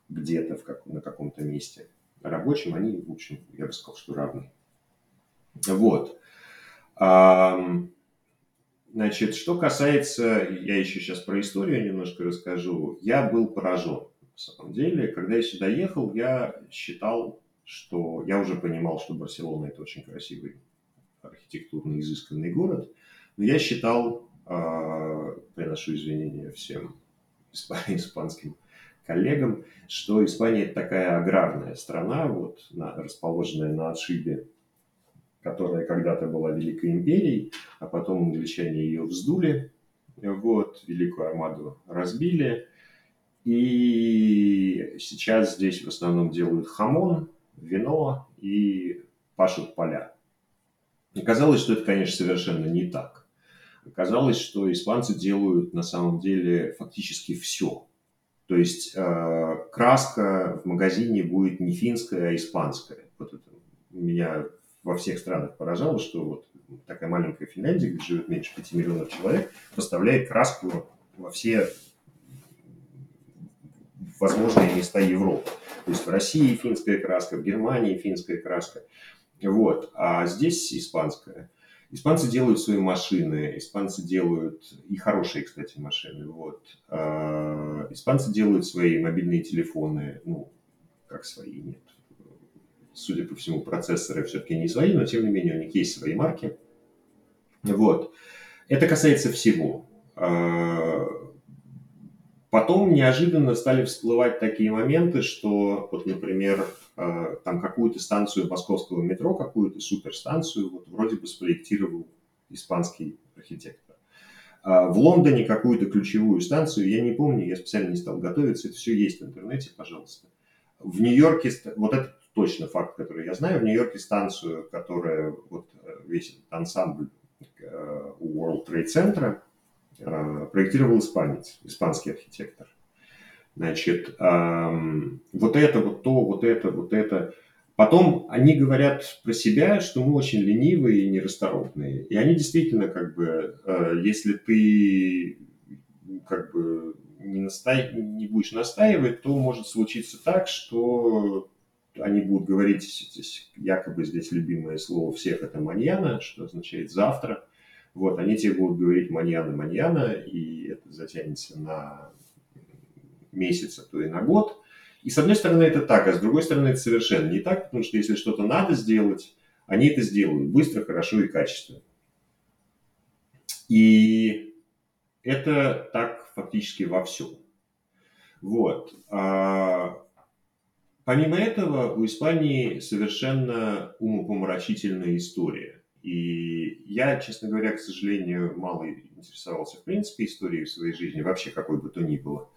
где-то как, на каком-то месте рабочем, они, в общем, я бы сказал, что равны. Вот. А, значит, что касается, я еще сейчас про историю немножко расскажу. Я был поражен, на самом деле. Когда я сюда ехал, я считал, что я уже понимал, что Барселона это очень красивый архитектурный изысканный город, но я считал а, приношу извинения всем испанским коллегам, что Испания это такая аграрная страна, вот, на, расположенная на отшибе, которая когда-то была Великой империей, а потом англичане ее вздули, вот, Великую Армаду разбили, и сейчас здесь в основном делают хамон, вино и пашут поля. Оказалось, что это, конечно, совершенно не так. Оказалось, что испанцы делают на самом деле фактически все. То есть э, краска в магазине будет не финская, а испанская. Вот это меня во всех странах поражало, что вот такая маленькая Финляндия, где живет меньше 5 миллионов человек, поставляет краску во все возможные места Европы. То есть в России финская краска, в Германии финская краска. Вот. А здесь испанская. Испанцы делают свои машины, испанцы делают, и хорошие, кстати, машины, вот. А, испанцы делают свои мобильные телефоны, ну, как свои, нет. Судя по всему, процессоры все-таки не свои, но тем не менее у них есть свои марки. Вот. Это касается всего. А, потом неожиданно стали всплывать такие моменты, что, вот, например, Э, там какую-то станцию московского метро, какую-то суперстанцию, вот вроде бы спроектировал испанский архитектор. А в Лондоне какую-то ключевую станцию, я не помню, я специально не стал готовиться, это все есть в интернете, пожалуйста. В Нью-Йорке, вот это точно факт, который я знаю, в Нью-Йорке станцию, которая вот э, весь этот ансамбль э, у World Trade Center проектировал испанец, испанский архитектор. Значит, вот это, вот то, вот это, вот это. Потом они говорят про себя, что мы очень ленивые и нерасторопные. И они действительно, как бы, э, если ты как бы не, настай... не будешь настаивать, то может случиться так, что они будут говорить, здесь, якобы здесь любимое слово всех это маньяна, что означает завтра. Вот, они тебе будут говорить маньяна, маньяна, и это затянется на месяца, то и на год. И с одной стороны это так, а с другой стороны это совершенно не так, потому что если что-то надо сделать, они это сделают быстро, хорошо и качественно. И это так фактически во всем. Вот. А помимо этого, у Испании совершенно умопомрачительная история. И я, честно говоря, к сожалению, мало интересовался в принципе историей в своей жизни, вообще какой бы то ни было.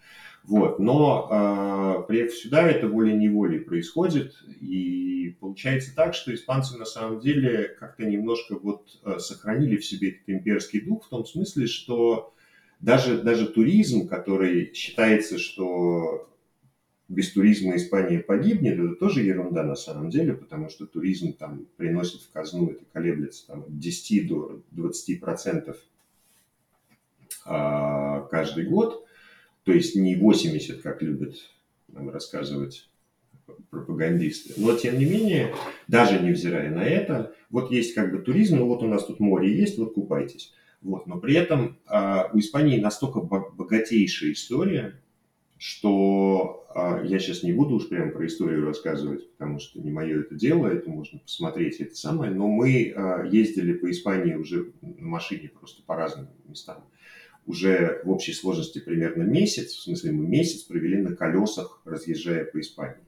Вот. Но э, приехав сюда, это волей-неволей происходит. И получается так, что испанцы на самом деле как-то немножко вот э, сохранили в себе этот имперский дух в том смысле, что даже, даже туризм, который считается, что без туризма Испания погибнет, это тоже ерунда на самом деле, потому что туризм там приносит в казну, это колеблется там, от 10 до 20 процентов а, каждый год. То есть не 80, как любят нам рассказывать пропагандисты. Но, тем не менее, даже невзирая на это, вот есть как бы туризм, ну вот у нас тут море есть, вот купайтесь. Вот. Но при этом э, у Испании настолько богатейшая история, что э, я сейчас не буду уж прямо про историю рассказывать, потому что не мое это дело, это можно посмотреть, это самое. Но мы э, ездили по Испании уже на машине просто по разным местам уже в общей сложности примерно месяц, в смысле мы месяц провели на колесах, разъезжая по Испании.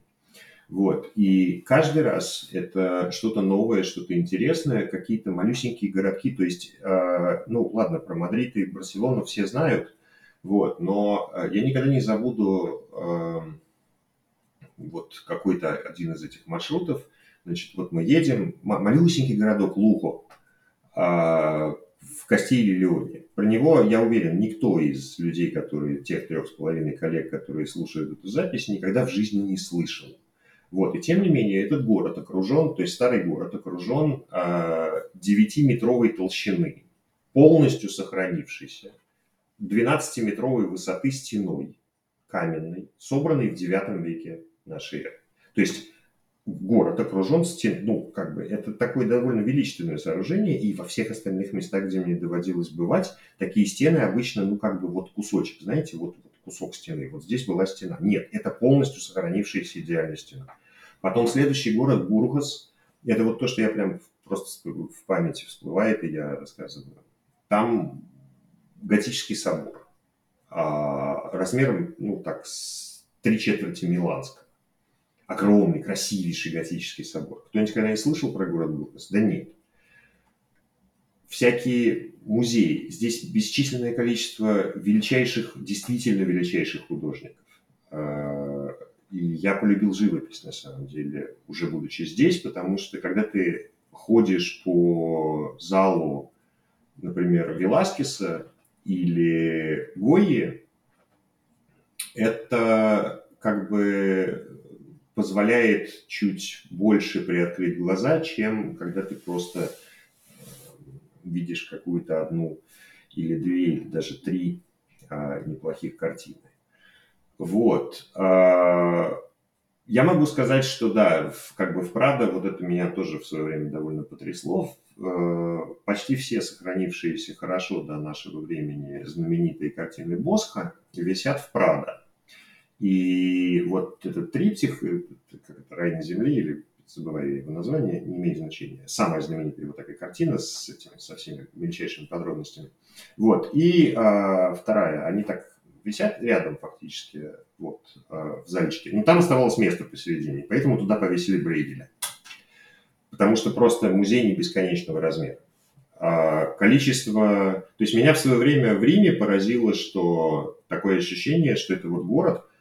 Вот. И каждый раз это что-то новое, что-то интересное, какие-то малюсенькие городки. То есть, э, ну ладно, про Мадрид и Барселону все знают, вот, но э, я никогда не забуду э, вот какой-то один из этих маршрутов. Значит, вот мы едем, малюсенький городок Лухо, э, в Кастиле Леоне. Про него, я уверен, никто из людей, которые, тех трех с половиной коллег, которые слушают эту запись, никогда в жизни не слышал. Вот, и тем не менее, этот город окружен, то есть старый город окружен э, 9-метровой толщины, полностью сохранившийся, 12-метровой высоты стеной каменной, собранной в 9 веке нашей эры. То есть город окружен стен, ну, как бы, это такое довольно величественное сооружение, и во всех остальных местах, где мне доводилось бывать, такие стены обычно, ну, как бы, вот кусочек, знаете, вот, вот кусок стены, вот здесь была стена. Нет, это полностью сохранившаяся идеальная стена. Потом следующий город Бургас, это вот то, что я прям просто в памяти всплывает, и я рассказываю. Там готический собор, а, размером, ну, так, с три четверти Миланска огромный, красивейший готический собор. Кто-нибудь когда-нибудь слышал про город Бургас? Да нет. всякие музеи. Здесь бесчисленное количество величайших, действительно величайших художников. А, и я полюбил живопись, на самом деле, уже будучи здесь, потому что когда ты ходишь по залу, например, Веласкеса или Гойи, это как бы позволяет чуть больше приоткрыть глаза, чем когда ты просто э, видишь какую-то одну или две, или даже три а, неплохих картины. Вот. А, я могу сказать, что да, в, как бы в Прадо вот это меня тоже в свое время довольно потрясло. Э, почти все сохранившиеся хорошо до нашего времени знаменитые картины Босха висят в Прадо. И вот этот триптих, э, как это, «Рай на земле» или забываю его название, не имеет значения. Самая знаменитая вот такая картина с этими, со всеми мельчайшими подробностями. Вот. И а, вторая, они так висят рядом фактически, вот, а, в залечке. Но там оставалось место посередине, поэтому туда повесили Брейделя. Потому что просто музей не бесконечного размера. А количество... То есть меня в свое время в Риме поразило, что такое ощущение, что это вот город –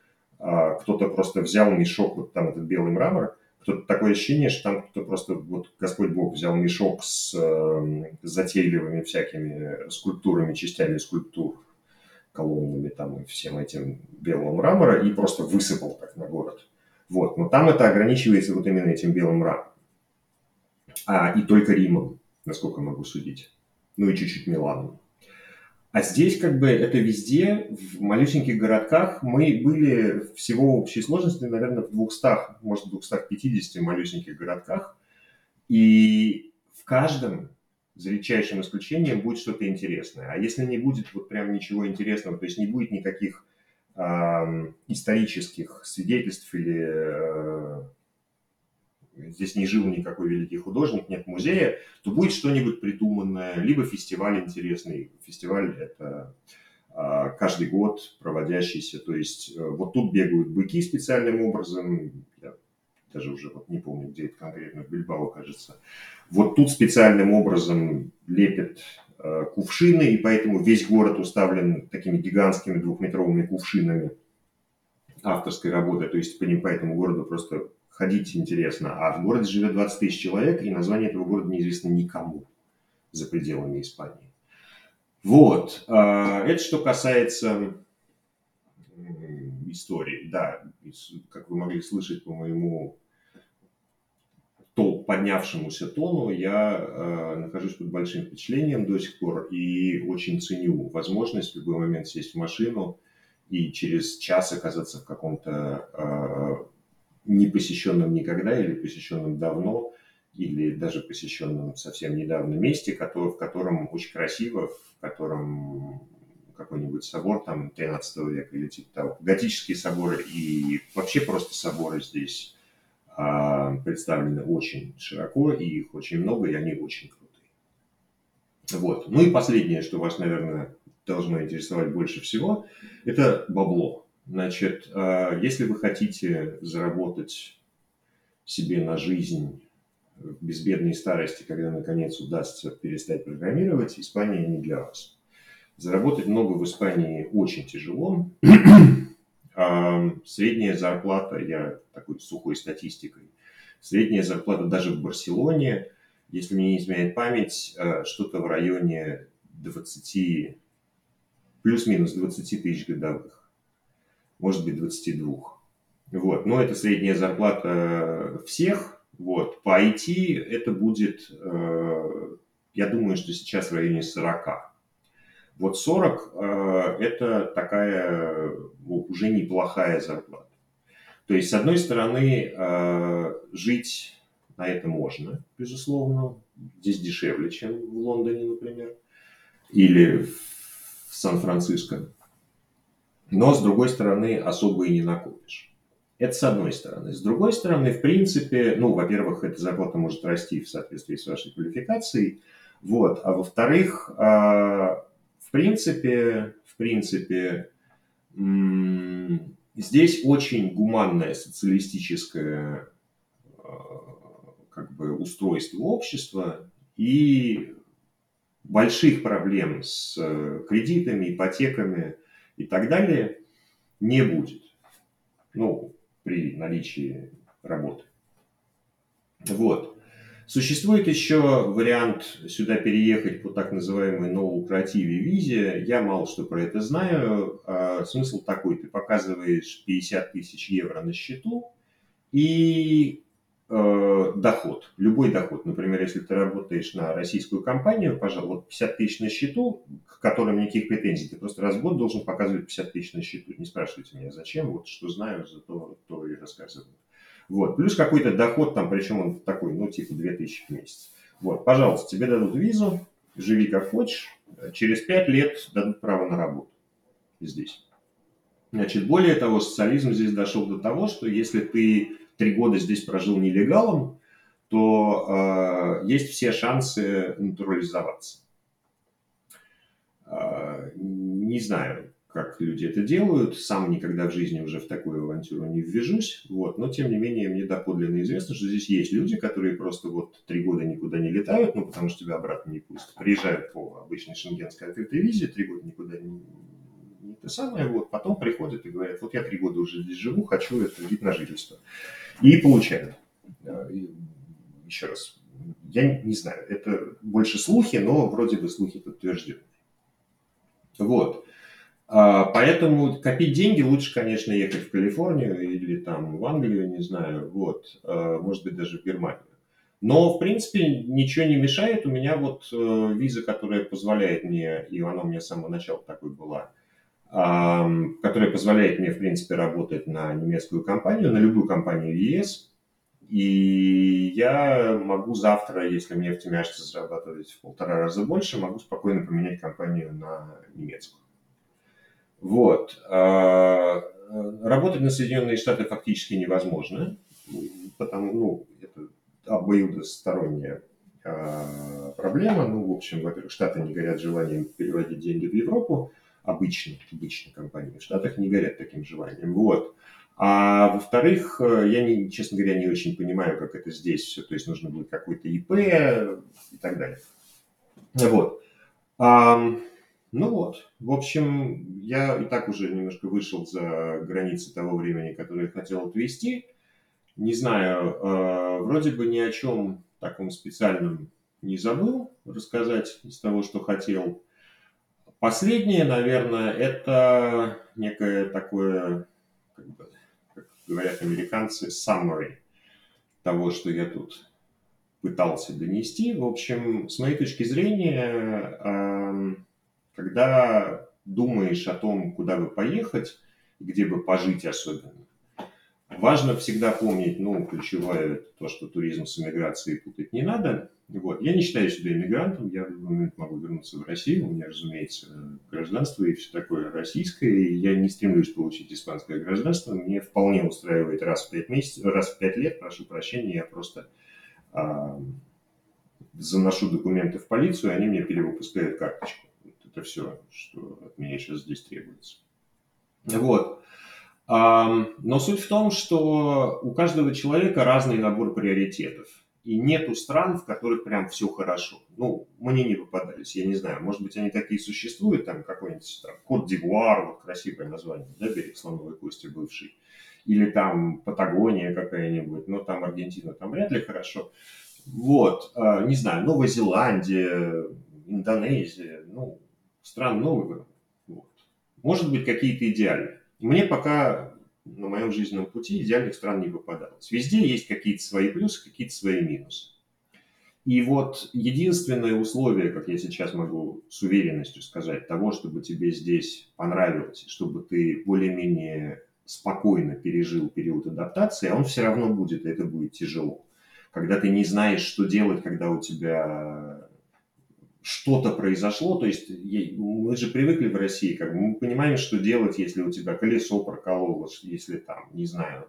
а, кто-то просто взял мешок, вот там этот белый мрамор, кто-то такое ощущение, что там кто-то просто, вот Господь Бог взял мешок с, э, затейливыми всякими скульптурами, частями скульптур, колоннами там и всем этим белого мрамора и просто высыпал так на город. Вот, но там это ограничивается вот именно этим белым мрамором. А, и только Римом, насколько могу судить. Ну и чуть-чуть Миланом. А здесь как бы это везде, в малюсеньких городках. Мы были всего общей сложности, наверное, в 200, может, 250 малюсеньких городках. И в каждом, за редчайшим исключением, будет что-то интересное. А если не будет вот прям ничего интересного, то есть не будет никаких э, исторических свидетельств или э, здесь не жил никакой великий художник, нет музея, то будет что-нибудь придуманное, либо фестиваль интересный. Фестиваль – это а, каждый год проводящийся, то есть э, вот тут бегают быки специальным образом, даже уже вот не помню, где это конкретно, в Бильбао, кажется. Вот тут специальным образом лепят э, кувшины, и поэтому весь город уставлен такими гигантскими двухметровыми кувшинами авторской работы, то есть по ним по этому городу просто ходить интересно. А в городе живет 20 тысяч человек, и название этого города неизвестно никому за пределами Испании. Вот. А, это что касается истории. Да, как вы могли слышать по моему поднявшемуся тону, я э, нахожусь под большим впечатлением до сих пор и очень ценю возможность в любой момент сесть в машину и через час оказаться в каком-то э, не посещенном никогда или посещенном давно, или даже посещенном совсем недавно месте, который, в котором очень красиво, в котором какой-нибудь собор там 13 века или типа того. Готические соборы и вообще просто соборы здесь представлены очень широко, и их очень много, и они очень крутые. Вот. Ну и последнее, что вас, наверное, должно интересовать больше всего, это бабло. Значит, а, если вы хотите заработать себе на жизнь в безбедной старости, когда наконец удастся перестать программировать, Испания не для вас. Заработать много в Испании очень тяжело. Средняя зарплата, я такой сухой статистикой, средняя зарплата даже в Барселоне, если мне не изменяет память, а, что-то в районе 20, плюс-минус 20 тысяч годовых может быть 22. Вот. Но это средняя зарплата э, всех. Вот. По IT это будет, э, я думаю, что сейчас в районе 40. Вот 40 э, это такая уже неплохая зарплата. То есть, с одной стороны, жить на это можно, безусловно. Здесь дешевле, чем в Лондоне, например, или в Сан-Франциско но, с другой стороны, особо и не накопишь. Это с одной стороны. С другой стороны, в принципе, ну, во-первых, эта зарплата может расти в соответствии с вашей квалификацией, вот, а во-вторых, принципе, в принципе, здесь очень гуманное социалистическое а, как бы устройство общества, и больших проблем с э, кредитами, ипотеками и так далее не будет. Ну, при наличии работы. Вот. Существует еще вариант сюда переехать по так называемой ноу-лукративе визе. Я мало что про это знаю. А смысл такой, ты показываешь 50 тысяч евро на счету и э, доход, любой доход. Например, если ты работаешь на российскую компанию, пожалуй, вот 50 тысяч на счету, к которым никаких претензий, ты просто раз в год должен показывать 50 тысяч на счету. Не спрашивайте меня, зачем, вот что знаю, зато то и рассказываю. Вот. Плюс какой-то доход там, причем он такой, ну, типа 2000 в месяц. Вот, пожалуйста, тебе дадут визу, живи как хочешь, через 5 лет дадут право на работу здесь. Значит, более того, социализм здесь дошел до того, что если ты три года здесь прожил нелегалом, то э, есть все шансы натурализоваться. Э, не знаю, как люди это делают. Сам никогда в жизни уже в такую авантюру не ввяжусь. Вот. Но, тем не менее, мне доподлинно известно, что здесь есть люди, которые просто вот три года никуда не летают, ну, потому что тебя обратно не пустят. Приезжают по обычной шенгенской открытой визе, три года никуда не, не то самое, вот. Потом приходят и говорят, вот я три года уже здесь живу, хочу это вид на жительство. И получают. И, еще раз, я не знаю, это больше слухи, но вроде бы слухи подтверждены. Вот. А, поэтому копить деньги лучше, конечно, ехать в Калифорнию или там в Англию, не знаю, вот, а, может быть, даже в Германию. Но, в принципе, ничего не мешает. У меня вот э, виза, которая позволяет мне, и она у меня с самого начала такой была, которая позволяет мне, в принципе, работать на немецкую компанию, на любую компанию ЕС. И я могу завтра, если мне в Тимяшце зарабатывать в полтора раза больше, могу спокойно поменять компанию на немецкую. Вот. А, работать на Соединенные Штаты фактически невозможно, потому, ну, это обоюдосторонняя а, проблема. Ну, в общем, во-первых, Штаты не горят желанием переводить деньги в Европу, обычно, обычно компании в Штатах не горят таким желанием. Вот. А во-вторых, я, не, честно говоря, не очень понимаю, как это здесь все. То есть нужно будет какой-то ИП и так далее. Вот. Ну вот, в общем, я и так уже немножко вышел за границы того времени, которое я хотел отвести. Не знаю, э, вроде бы ни о чем таком специальном не забыл рассказать из того, что хотел. Последнее, наверное, это некое такое, как, бы, как говорят американцы, summary того, что я тут пытался донести. В общем, с моей точки зрения, эм, когда думаешь о том, куда бы поехать, где бы пожить особенно, важно всегда помнить, ну, ключевое то, что туризм с эмиграцией путать не надо. Вот. Я не считаю себя иммигрантом, я в любой момент могу вернуться в Россию, у меня, разумеется, гражданство и все такое российское, и я не стремлюсь получить испанское гражданство, мне вполне устраивает раз в пять месяцев, раз в пять лет, прошу прощения, я просто а, заношу документы в полицию, и они мне перевыпускают карточку это все, что от меня сейчас здесь требуется. Вот. Но суть в том, что у каждого человека разный набор приоритетов. И нету стран, в которых прям все хорошо. Ну, мне не попадались, я не знаю. Может быть, они такие существуют, там какой-нибудь там Кот Дивуар, вот красивое название, да, берег слоновой кости бывший. Или там Патагония какая-нибудь, но там Аргентина, там вряд ли хорошо. Вот, а, не знаю, Новая Зеландия, Индонезия, ну, стран нового. Вот. Может быть, какие-то идеальные. Мне пока на моем жизненном пути идеальных стран не попадалось. Везде есть какие-то свои плюсы, какие-то свои минусы. И вот единственное условие, как я сейчас могу с уверенностью сказать, того, чтобы тебе здесь понравилось, чтобы ты более-менее спокойно пережил период адаптации, а он все равно будет, и это будет тяжело. Когда ты не знаешь, что делать, когда у тебя что-то произошло, то есть мы же привыкли в России, как бы мы понимаем, что делать, если у тебя колесо прокололось, если там, не знаю,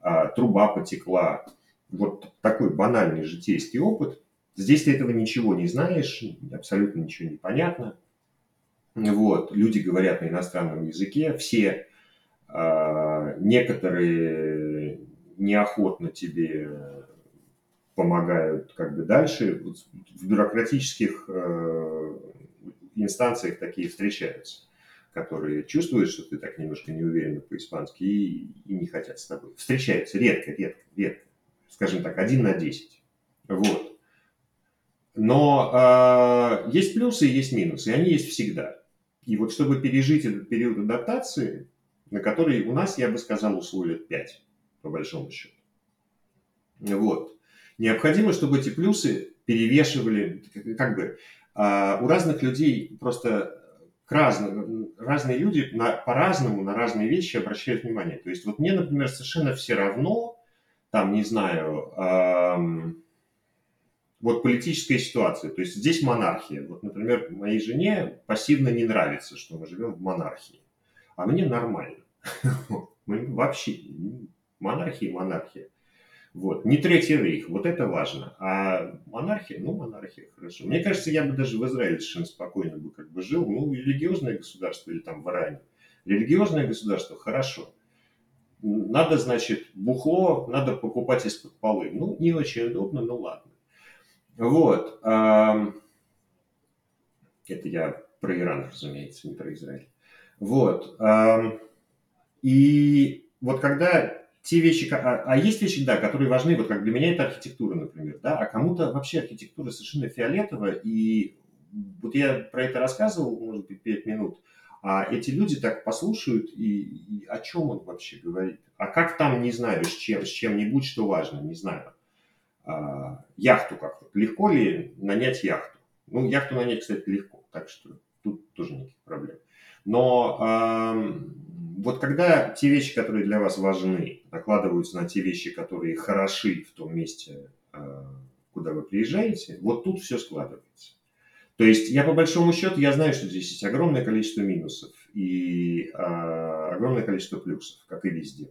а, труба потекла. Вот такой банальный житейский опыт. Здесь ты этого ничего не знаешь, абсолютно ничего не понятно. Вот, люди говорят на иностранном языке, все э, некоторые неохотно тебе помогают как бы дальше. В бюрократических э, инстанциях такие встречаются, которые чувствуют, что ты так немножко неуверенно по-испански и, и не хотят с тобой. Встречаются редко, редко, редко. Скажем так, один на десять. Вот. Но э, есть плюсы и есть минусы, и они есть всегда. И вот чтобы пережить этот период адаптации, на который у нас, я бы сказал, ушло лет пять, по большому счету. Вот. Необходимо, чтобы эти плюсы перевешивали, как бы, э, у разных людей просто к разным, разные люди на, по-разному на разные вещи обращают внимание. То есть вот мне, например, совершенно все равно, там, не знаю, э, вот политическая ситуация. То есть здесь монархия. Вот, например, моей жене пассивно не нравится, что мы живем в монархии. А мне нормально. Вообще, монархия монархия. Вот. Не Третий Рейх, вот это важно. А монархия, ну, монархия, хорошо. Мне кажется, я бы даже в Израиле совершенно спокойно бы как бы жил. Ну, религиозное государство или там в Иране. Религиозное государство, хорошо. Надо, значит, бухло, надо покупать из-под полы. Ну, не очень удобно, но ладно. Вот. Это я про Иран, разумеется, не про Израиль. Вот. И вот когда те вещи, а, а есть вещи, да, которые важны, вот как для меня это архитектура, например, да, а кому-то вообще архитектура совершенно фиолетовая, и вот я про это рассказывал, может быть, пять минут, а эти люди так послушают, и, и о чем он вообще говорит? А как там, не знаю, с чем, с чем-нибудь, что важно, не знаю. А, яхту как то Легко ли нанять яхту? Ну, яхту нанять, кстати, легко, так что тут тоже никаких проблем. Но э, вот когда те вещи, которые для вас важны, накладываются на те вещи, которые хороши в том месте, э, куда вы приезжаете, вот тут все складывается. То есть я по большому счету, я знаю, что здесь есть огромное количество минусов и э, огромное количество плюсов, как и везде.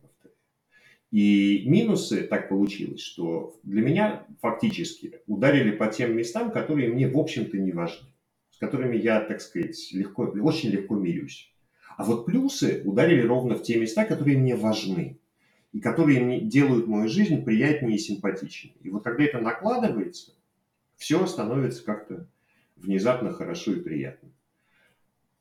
И минусы так получилось, что для меня фактически ударили по тем местам, которые мне, в общем-то, не важны, с которыми я, так сказать, легко, очень легко мирюсь. А вот плюсы ударили ровно в те места, которые мне важны и которые мне делают мою жизнь приятнее и симпатичнее. И вот когда это накладывается, все становится как-то внезапно хорошо и приятно.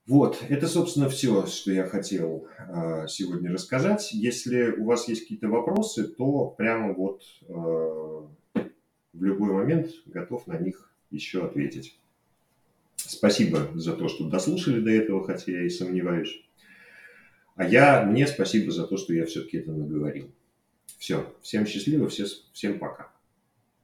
Вот, это, собственно, все, что я хотел э, сегодня рассказать. Если у вас есть какие-то вопросы, то прямо вот э, в любой момент готов на них еще ответить. Спасибо за то, что дослушали до этого, хотя я и сомневаюсь. А я, мне спасибо за то, что я все-таки это наговорил. Все, всем счастливо, все, всем пока.